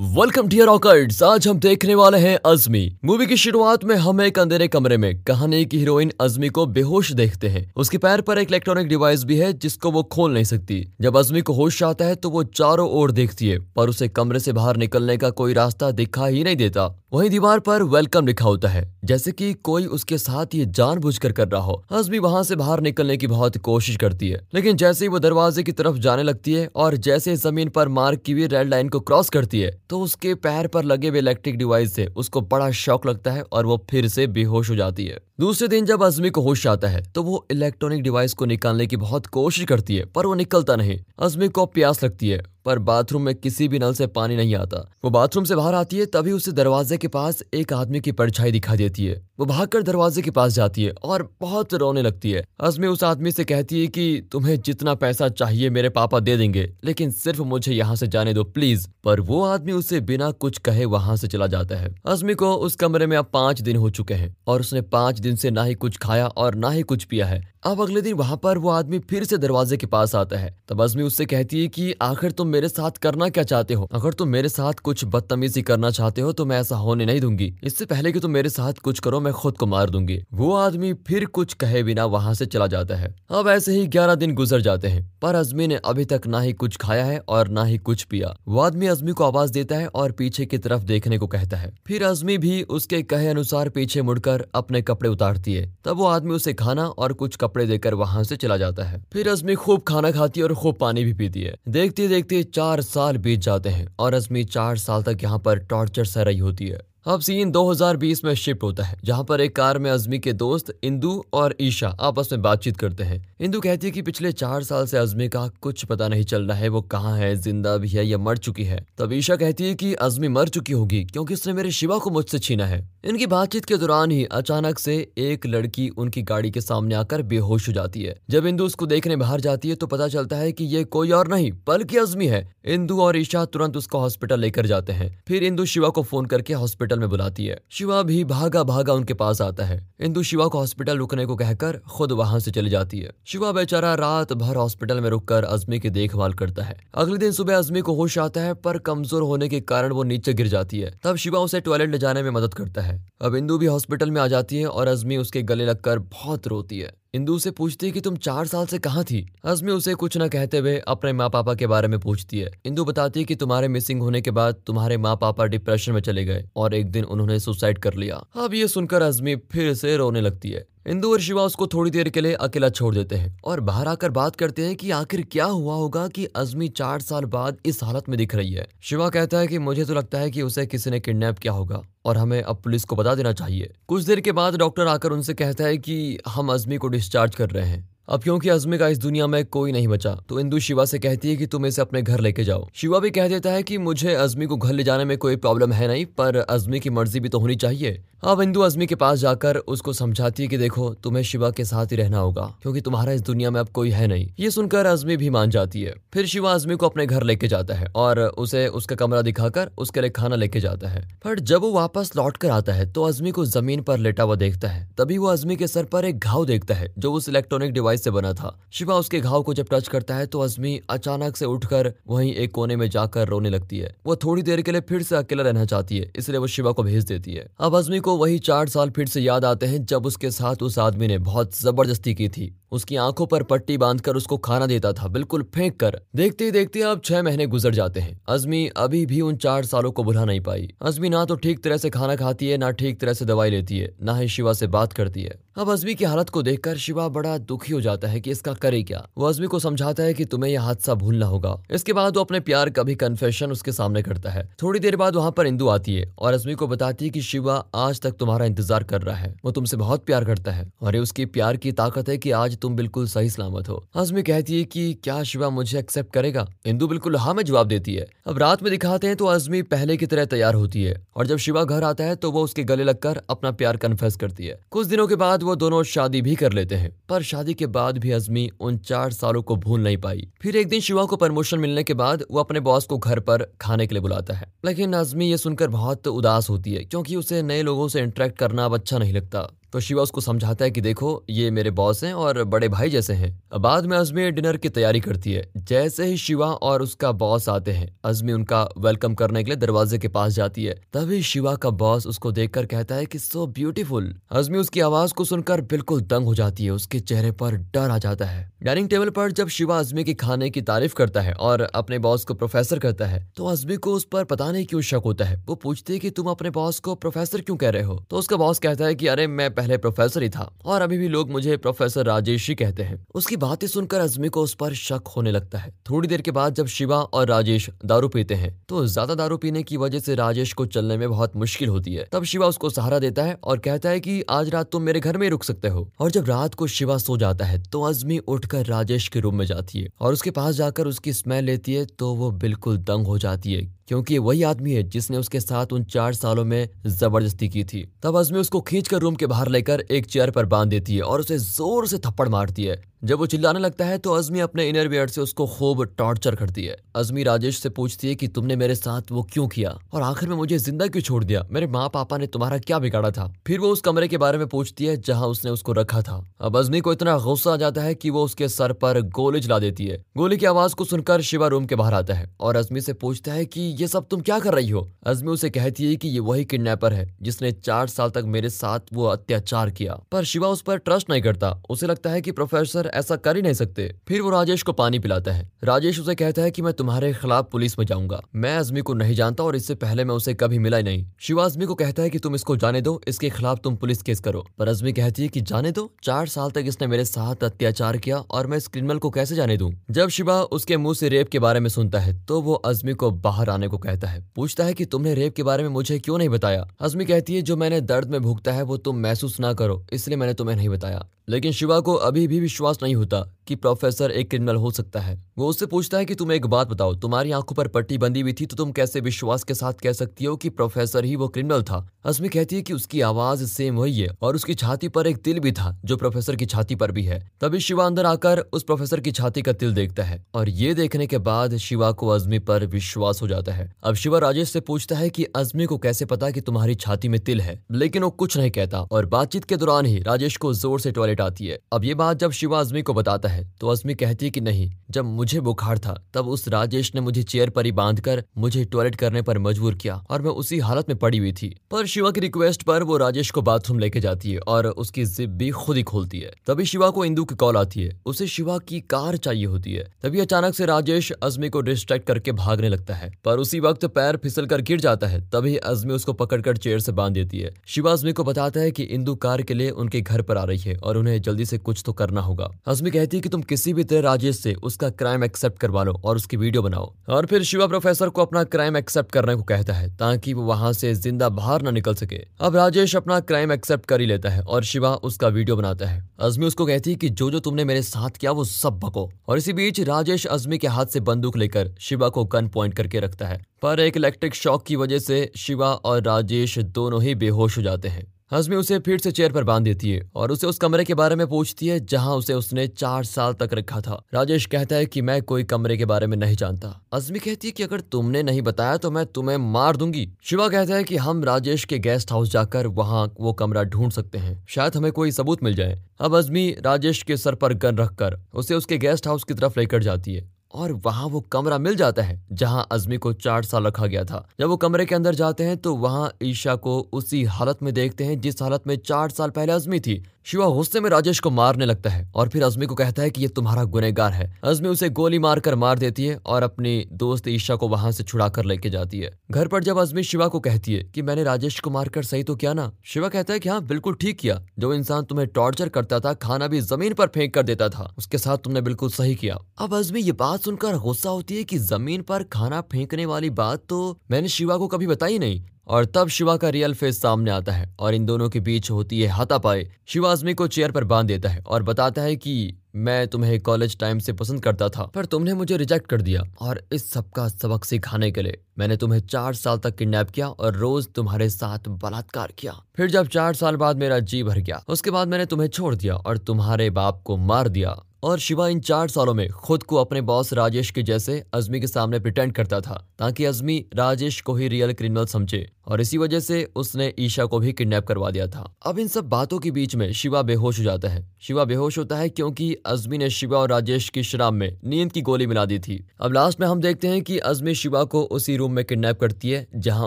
Welcome dear ऑकर्ड्स आज हम देखने वाले हैं अजमी मूवी की शुरुआत में हम एक अंधेरे कमरे में कहानी की हीरोइन अजमी को बेहोश देखते हैं। उसके पैर पर एक इलेक्ट्रॉनिक डिवाइस भी है जिसको वो खोल नहीं सकती। जब अजमी को होश आता है तो वो चारों ओर देखती है, पर उसे कमरे से बाहर निकलने का कोई रास्ता दिखा ही नहीं देता। वहीं दीवार पर वेलकम लिखा होता है, जैसे कि कोई उसके साथ ये जानबूझकर कर रहा हो। अजमी वहाँ से बाहर निकलने की बहुत कोशिश करती है, लेकिन जैसे ही वो दरवाजे की तरफ़ जाने लगती है और जैसे ज़मीन पर मार्क की हुई रेड लाइन को क्रॉस करती है तो उसके पैर पर लगे हुए इलेक्ट्रिक डिवाइस से उसको बड़ा शौक लगता है और वो फिर से बेहोश हो जाती है। दूसरे दिन जब अजमी को होश आता है तो वो इलेक्ट्रॉनिक डिवाइस को निकालने की बहुत कोशिश करती है, पर वो निकलता नहीं। अजमी को प्यास लगती है। पर बाथरूम में किसी भी नल से पानी नहीं आता। वो बाथरूम से बाहर आती है, तभी उसे दरवाजे के पास एक आदमी की परछाई दिखाई देती है। वो भागकर दरवाजे के पास जाती है और बहुत रोने लगती है। अजमी उस आदमी से कहती है कि, तुम्हें जितना पैसा चाहिए, मेरे पापा दे देंगे। लेकिन सिर्फ़ मुझे यहाँ से जाने दो, प्लीज़। पर वो आदमी उसे बिना कुछ कहे वहाँ से चला जाता है। अजमी को उस कमरे में अब पाँच दिन हो चुके हैं और उसने पाँच दिन से ना ही कुछ खाया और ना ही कुछ पिया है। अब अगले दिन वहाँ पर वो आदमी फिर से दरवाजे के पास आता है। तब अजमी उससे कहती है की, आखिर तुम मेरे साथ करना क्या चाहते हो? अगर तुम मेरे साथ कुछ बदतमीजी करना चाहते हो तो मैं ऐसा होने नहीं दूँगी। इससे पहले कि तुम मेरे साथ कुछ करो, मैं खुद को मार दूँगी। वो आदमी फिर कुछ कहे बिना वहाँ से चला जाता है। अब ऐसे ही ग्यारह दिन गुजर जाते हैं, पर अजमी ने अभी तक ना ही कुछ खाया है और ना ही कुछ पिया। वो आदमी अजमी को आवाज़ देता है और पीछे की तरफ़ देखने को कहता है। फिर अजमी भी उसके कहे अनुसार पीछे मुड़कर अपने कपड़े उतारती है। तब वो आदमी उसे खाना और कुछ कपड़े देकर वहाँ से चला जाता है। फिर अजमी खूब खाना खाती है और खूब पानी भी पीती है। देखते देखते चार साल बीत जाते हैं और अजमी चार साल तक यहाँ पर टॉर्चर सह रही होती है। अब सीन 2020 में शिफ्ट होता है, जहाँ पर एक कार में अजमी के दोस्त इंदू और ईशा आपस में बातचीत करते हैं। इंदू कहती है कि पिछले चार साल से अजमी का कुछ पता नहीं चल रहा है, वो कहाँ है, ज़िंदा भी है या मर चुकी है। तब ईशा कहती है कि अजमी मर चुकी होगी, क्योंकि उसने मेरे शिवा को मुझसे छीना है। इनकी बातचीत के दौरान ही अचानक से एक लड़की उनकी गाड़ी के सामने आकर बेहोश हो जाती है। जब इंदू उसको देखने बाहर जाती है तो पता चलता है की ये कोई और नहीं, बल्कि अजमी है। इंदू और ईशा तुरंत उसको हॉस्पिटल लेकर जाते हैं। फिर इंदू शिवा को फ़ोन करके हॉस्पिटल में बुलाती है। शिवा भी भागा भागा उनके पास आता है। इंदू शिवा को हॉस्पिटल रुकने को कहकर खुद वहाँ से चली जाती है। शिवा बेचारा रात भर हॉस्पिटल में रुककर अजमी की देखभाल करता है। अगले दिन सुबह अजमी को होश आता है, पर कमज़ोर होने के कारण वो नीचे गिर जाती है। तब शिवा उसे टॉयलेट ले जाने में मदद करता है। अब इंदु भी हॉस्पिटल में आ जाती है और अजमी उसके गले लगकर बहुत रोती है। इंदू से पूछती है कि तुम चार साल से कहाँ थी? अजमी उसे कुछ न कहते हुए अपने माँ पापा के बारे में पूछती है। इंदु बताती है कि तुम्हारे मिसिंग होने के बाद तुम्हारे माँ पापा डिप्रेशन में चले गए और एक दिन उन्होंने सुसाइड कर लिया। अब ये सुनकर अजमी फिर से रोने लगती है। इंदू और शिवा उसको थोड़ी देर के लिए अकेला छोड़ देते हैं और बाहर आकर बात करते हैं कि आखिर क्या हुआ होगा कि अजमी चार साल बाद इस हालत में दिख रही है। शिवा कहता है कि मुझे तो लगता है कि उसे किसी ने किडनैप किया होगा और हमें अब पुलिस को बता देना चाहिए। कुछ देर के बाद डॉक्टर आकर उनसे कहता है कि हम अजमी को डिस्चार्ज कर रहे हैं। अब क्योंकि अजमी का इस दुनिया में कोई नहीं बचा तो इंदू शिवा से कहती है कि तुम इसे अपने घर लेके जाओ। शिवा भी कह देता है कि मुझे अजमी को घर ले जाने में कोई प्रॉब्लम है नहीं, पर अजमी की मर्ज़ी भी तो होनी चाहिए। अब इंदु अजमी के पास जाकर उसको समझाती है कि देखो, तुम्हें शिवा के साथ ही रहना होगा, क्योंकि तुम्हारा इस दुनिया में अब कोई है नहीं। ये सुनकर अजमी भी मान जाती है। फिर शिवा अजमी को अपने घर लेके जाता है और उसे उसका कमरा दिखाकर उसके लिए खाना लेके जाता है। पर जब वो वापस लौट कर आता है तो अजमी को ज़मीन पर लेटा हुआ देखता है। तभी वो अजमी के सर पर एक घाव देखता है, जो उस इलेक्ट्रॉनिक डिवाइस से बना था। शिवा उसके घाव को जब टच करता है तो अजमी अचानक से उठकर वहीं एक कोने में जाकर रोने लगती है। वो थोड़ी देर के लिए फिर से अकेला रहना चाहती है, इसलिए वो शिवा को भेज देती है। अब अजमी को वही चार साल फिर से याद आते हैं, जब उसके साथ उस आदमी ने बहुत ज़बरदस्ती की थी। उसकी आँखों पर पट्टी बांधकर उसको खाना देता था। बिल्कुल फेंक कर देखते देखते अब छह महीने गुजर जाते हैं। अजमी अभी भी उन चार सालों को भुला नहीं पाई। अजमी ना तो ठीक तरह से खाना खाती है, ना ठीक तरह से दवाई लेती है, ना ही शिवा से बात करती है। अब अजमी की हालत को देखकर शिवा बड़ा दुखी हो जाता है कि इसका करे क्या। वो अजमी को समझाता है कि तुम्हें यह हादसा भूलना होगा। इसके बाद वो अपने प्यार का भी कन्फेशन उसके सामने करता है। थोड़ी देर बाद वहाँ पर इंदू आती है और अजमी को बताती है कि शिवा आज तक तुम्हारा इंतज़ार कर रहा है। वो तुमसे बहुत प्यार करता है और ये उसकी प्यार की ताकत है की आज तुम बिल्कुल सही सलामत हो। अजमी कहती है कि क्या शिवा मुझे एक्सेप्ट करेगा? इंदू बिल्कुल हाँ में जवाब देती है। अब रात में दिखाते हैं तो अजमी पहले की तरह तैयार होती है और जब शिवा घर आता है तो वो उसके गले लगकर अपना प्यार कन्फेस करती है। कुछ दिनों के बाद वो दोनों शादी भी कर लेते हैं, पर शादी के बाद भी अजमी उन चार सालों को भूल नहीं पाई। फिर एक दिन शिवा को प्रमोशन मिलने के बाद वो अपने बॉस को घर पर खाने के लिए बुलाता है। लेकिन अजमी ये सुनकर बहुत उदास होती है, क्योंकि उसे नए लोगों से इंटरेक्ट करना अब अच्छा नहीं लगता। तो शिवा उसको समझाता है कि देखो, ये मेरे बॉस हैं और बड़े भाई जैसे हैं। बाद में अजमी डिनर की तैयारी करती है। जैसे ही शिवा और उसका बॉस आते हैं अजमी उनका वेलकम करने के लिए दरवाजे के पास जाती है। तभी शिवा का बॉस उसको देखकर कहता है कि सो ब्यूटीफुल अजमी उसकी आवाज़ को सुनकर बिल्कुल दंग हो जाती है। उसके चेहरे पर डर आ जाता है। डाइनिंग टेबल पर जब शिवा अजमी के खाने की तारीफ़ करता है और अपने बॉस को प्रोफेसर करता है तो अजमी को उस पर पता नहीं क्यों शक होता है। वो पूछती है कि तुम अपने बॉस को प्रोफेसर क्यों कह रहे हो? तो उसका बॉस कहता है कि, अरे, मैं पहले प्रोफेसर ही था और अभी भी लोग मुझे प्रोफेसर राजेश ही कहते हैं। उसकी बातें सुनकर अजमी को उस पर शक होने लगता है। थोड़ी देर के बाद जब शिवा और राजेश दारू पीते हैं तो ज़्यादा दारू पीने की वजह से राजेश को चलने में बहुत मुश्किल होती है। तब शिवा उसको सहारा देता है और कहता है की, आज रात तुम मेरे घर में रुक सकते हो। और जब रात को शिवा सो जाता है तो अजमी उठकर राजेश के रूम में जाती है और उसके पास जाकर उसकी स्मेल लेती है तो वो बिल्कुल दंग हो जाती है। क्योंकि वही आदमी है जिसने उसके साथ उन चार सालों में ज़बरदस्ती की थी। तब अजमी उसको खींचकर रूम के बाहर लेकर एक चेयर पर बाँध देती है और उसे ज़ोर से थप्पड़ मारती है। जब वो चिल्लाने लगता है तो अजमी अपने इनर वियर से उसको खूब टॉर्चर करती है। अजमी राजेश से पूछती है कि तुमने मेरे साथ वो क्यों किया? और आखिर में मुझे ज़िंदा क्यों छोड़ दिया? मेरे माँ पापा ने तुम्हारा क्या बिगाड़ा था? फिर वो उस कमरे के बारे में पूछती है, जहाँ उसने उसको रखा था। अब अजमी को इतना गुस्सा आ जाता है कि वो उसके सर पर गोली चला देती है। गोली की आवाज़ को सुनकर शिवा रूम के बाहर आता है और अजमी से पूछता है की ये सब तुम क्या कर रही हो? अजमी उसे कहती है की ये वही किडनेपर है, जिसने चार साल तक मेरे साथ वो अत्याचार किया। पर शिवा उस पर ट्रस्ट नहीं करता। उसे लगता है की प्रोफेसर ऐसा कर ही नहीं सकते। फिर वो राजेश को पानी पिलाता है। राजेश उसे कहता है कि मैं तुम्हारे खिलाफ पुलिस में जाऊँगा। मैं अजमी को नहीं जानता और इससे पहले मैं उसे कभी मिला ही नहीं। शिवा अजमी को कहता है कि तुम इसको जाने दो, इसके खिलाफ तुम पुलिस केस करो। पर अजमी कहती है कि जाने दो? चार साल तक इसने मेरे साथ अत्याचार किया और मैं इस क्रिमिनल को कैसे जाने दूँ? जब शिवा उसके मुँह से रेप के बारे में सुनता है तो वो अजमी को बाहर आने को कहता है, पूछता है कि तुमने रेप के बारे में मुझे क्यों नहीं बताया? अजमी कहती है, जो मैंने दर्द में भुगता है, वो तुम महसूस ना करो, इसलिए मैंने तुम्हें नहीं बताया। लेकिन शिवा को अभी भी विश्वास नहीं होता कि प्रोफेसर एक क्रिमिनल हो सकता है। वो उससे पूछता है कि, तुम एक बात बताओ, तुम्हारी आँखों पर पट्टी बंदी हुई थी तो तुम कैसे विश्वास के साथ कह सकती हो कि प्रोफेसर ही वो क्रिमिनल था? असमी कहती है कि, उसकी आवाज़ सेम वही है, और उसकी छाती पर एक तिल भी था, जो प्रोफेसर की छाती पर भी है। तभी शिवा अंदर आकर उस प्रोफेसर की छाती का तिल देखता है, और ये देखने के बाद शिवा को अजमी पर विश्वास हो जाता है। अब शिवा राजेश से पूछता है कि अजमी को कैसे पता कि तुम्हारी छाती में तिल है? लेकिन वो कुछ नहीं कहता और बातचीत के दौरान ही राजेश को ज़ोर से टॉयलेट आती है। अब ये बात जब शिवा अजमी को बताता है तो अजमी कहती है कि नहीं, जब मुझे बुखार था, तब उस राजेश ने मुझे चेयर पर ही बाँध कर मुझे टॉयलेट करने पर मजबूर किया और मैं उसी हालत में पड़ी हुई थी। पर शिवा की रिक्वेस्ट पर वो राजेश को बाथरूम लेके जाती है और उसकी जिप भी खुद ही खोलती है। तभी शिवा को इंदू की कॉल आती है। उसे शिवा की कार चाहिए होती है। तभी अचानक से राजेश अजमी को डिस्ट्रैक्ट करके भागने लगता है। पर उसी वक्त पैर फिसल कर गिर जाता है, तभी अजमी उसको पकड़कर चेयर से बाँध देती है। शिवा अजमी को बताता है कि इंदू कार के लिए उनके घर पर आ रही है और उन्हें जल्दी से कुछ तो करना होगा। अजमी कहती है कि तुम किसी भी तरह राजेश से उसका क्राइम एक्सेप्ट करवा लो और उसकी वीडियो बनाओ। और फिर शिवा प्रोफेसर को अपना क्राइम एक्सेप्ट करने को कहता है, ताकि वो वहाँ से ज़िंदा बाहर न निकल सके। अब राजेश अपना क्राइम एक्सेप्ट कर ही लेता है और शिवा उसका वीडियो बनाता है। अजमी उसको कहती है कि जो जो तुमने मेरे साथ किया वो सब बको। और इसी बीच राजेश अजमी के हाथ से बंदूक लेकर शिवा को गन पॉइंट करके रखता है। पर एक इलेक्ट्रिक शॉक की वजह से शिवा और राजेश दोनों ही बेहोश हो जाते हैं। हजमी उसे फिर से चेयर पर बाँध देती है और उसे उस कमरे के बारे में पूछती है, जहाँ उसे उसने चार साल तक रखा था। राजेश कहता है कि मैं कोई कमरे के बारे में नहीं जानता। अजमी कहती है कि अगर तुमने नहीं बताया तो मैं तुम्हें मार दूँगी। शिवा कहता है कि हम राजेश के गेस्ट हाउस जाकर वहाँ वो कमरा ढूंढ सकते हैं। शायद हमें कोई सबूत मिल जाए। अब अजमी राजेश के सर पर गन रखकर उसे उसके गेस्ट हाउस की तरफ़ लेकर जाती है। और वहाँ वो कमरा मिल जाता है, जहाँ अजमी को चार साल रखा गया था। जब वो कमरे के अंदर जाते हैं तो वहाँ ईशा को उसी हालत में देखते हैं, जिस हालत में चार साल पहले अजमी थी। शिवा गुस्से में राजेश को मारने लगता है और फिर अजमी को कहता है कि ये तुम्हारा गुनेगार है। अजमी उसे गोली मारकर मार देती है और अपनी दोस्त ईशा को वहाँ से छुड़ा कर लेके जाती है। घर पर जब अजमी शिवा को कहती है कि मैंने राजेश को मारकर सही तो किया ना, शिवा कहता है कि हाँ बिल्कुल ठीक किया। जो इंसान तुम्हें टॉर्चर करता था, खाना भी ज़मीन पर फेंक कर देता था, उसके साथ तुमने बिल्कुल सही किया। अब अजमी ये बात सुनकर गुस्सा होती है की ज़मीन पर खाना फेंकने वाली बात तो मैंने शिवा को कभी बताई नहीं। और तब शिवा का रियल फेस सामने आता है और इन दोनों के बीच होती है हाथापाई। शिवा आजमी को चेयर पर बाँध देता है और बताता है कि मैं तुम्हें कॉलेज टाइम से पसंद करता था, पर तुमने मुझे रिजेक्ट कर दिया और इस सब का सबक सिखाने के लिए। मैंने तुम्हें चार साल तक किडनैप किया और रोज तुम्हारे साथ बलात्कार किया। फिर जब चार साल बाद मेरा जी भर गया, उसके बाद मैंने तुम्हें छोड़ दिया और तुम्हारे बाप को मार दिया। और शिवा इन चार सालों में खुद को अपने बॉस राजेश के जैसे अजमी के सामने प्रिटेंड करता था, ताकि अजमी राजेश को ही रियल क्रिमिनल समझे, और इसी वजह से उसने ईशा को भी किडनैप करवा दिया था। अब इन सब बातों के बीच में शिवा बेहोश हो जाता है। शिवा बेहोश होता है क्योंकि अजमी ने शिवा और राजेश की शराब में नींद की गोली मिला दी थी। अब लास्ट में हम देखते हैं कि अजमी शिवा को उसी रूम में किडनैप करती है, जहाँ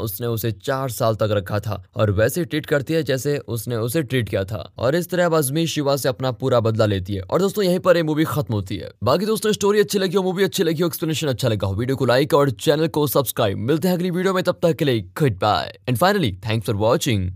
उसने उसे चार साल तक रखा था और वैसे ट्रीट करती है जैसे उसने उसे ट्रीट किया था। और इस तरह अब अजमी शिवा से अपना पूरा बदला लेती है। और दोस्तों, यहीं पर मूवी खत्म होती है। बाकी दोस्तों स्टोरी अच्छी लगी हो मूवी अच्छी लगी हो एक्सप्लेनेशन अच्छा लगा हो वीडियो को लाइक और चैनल को सब्सक्राइब मिलते हैं अगली वीडियो में, तब तक के लिए goodbye and finally thanks for watching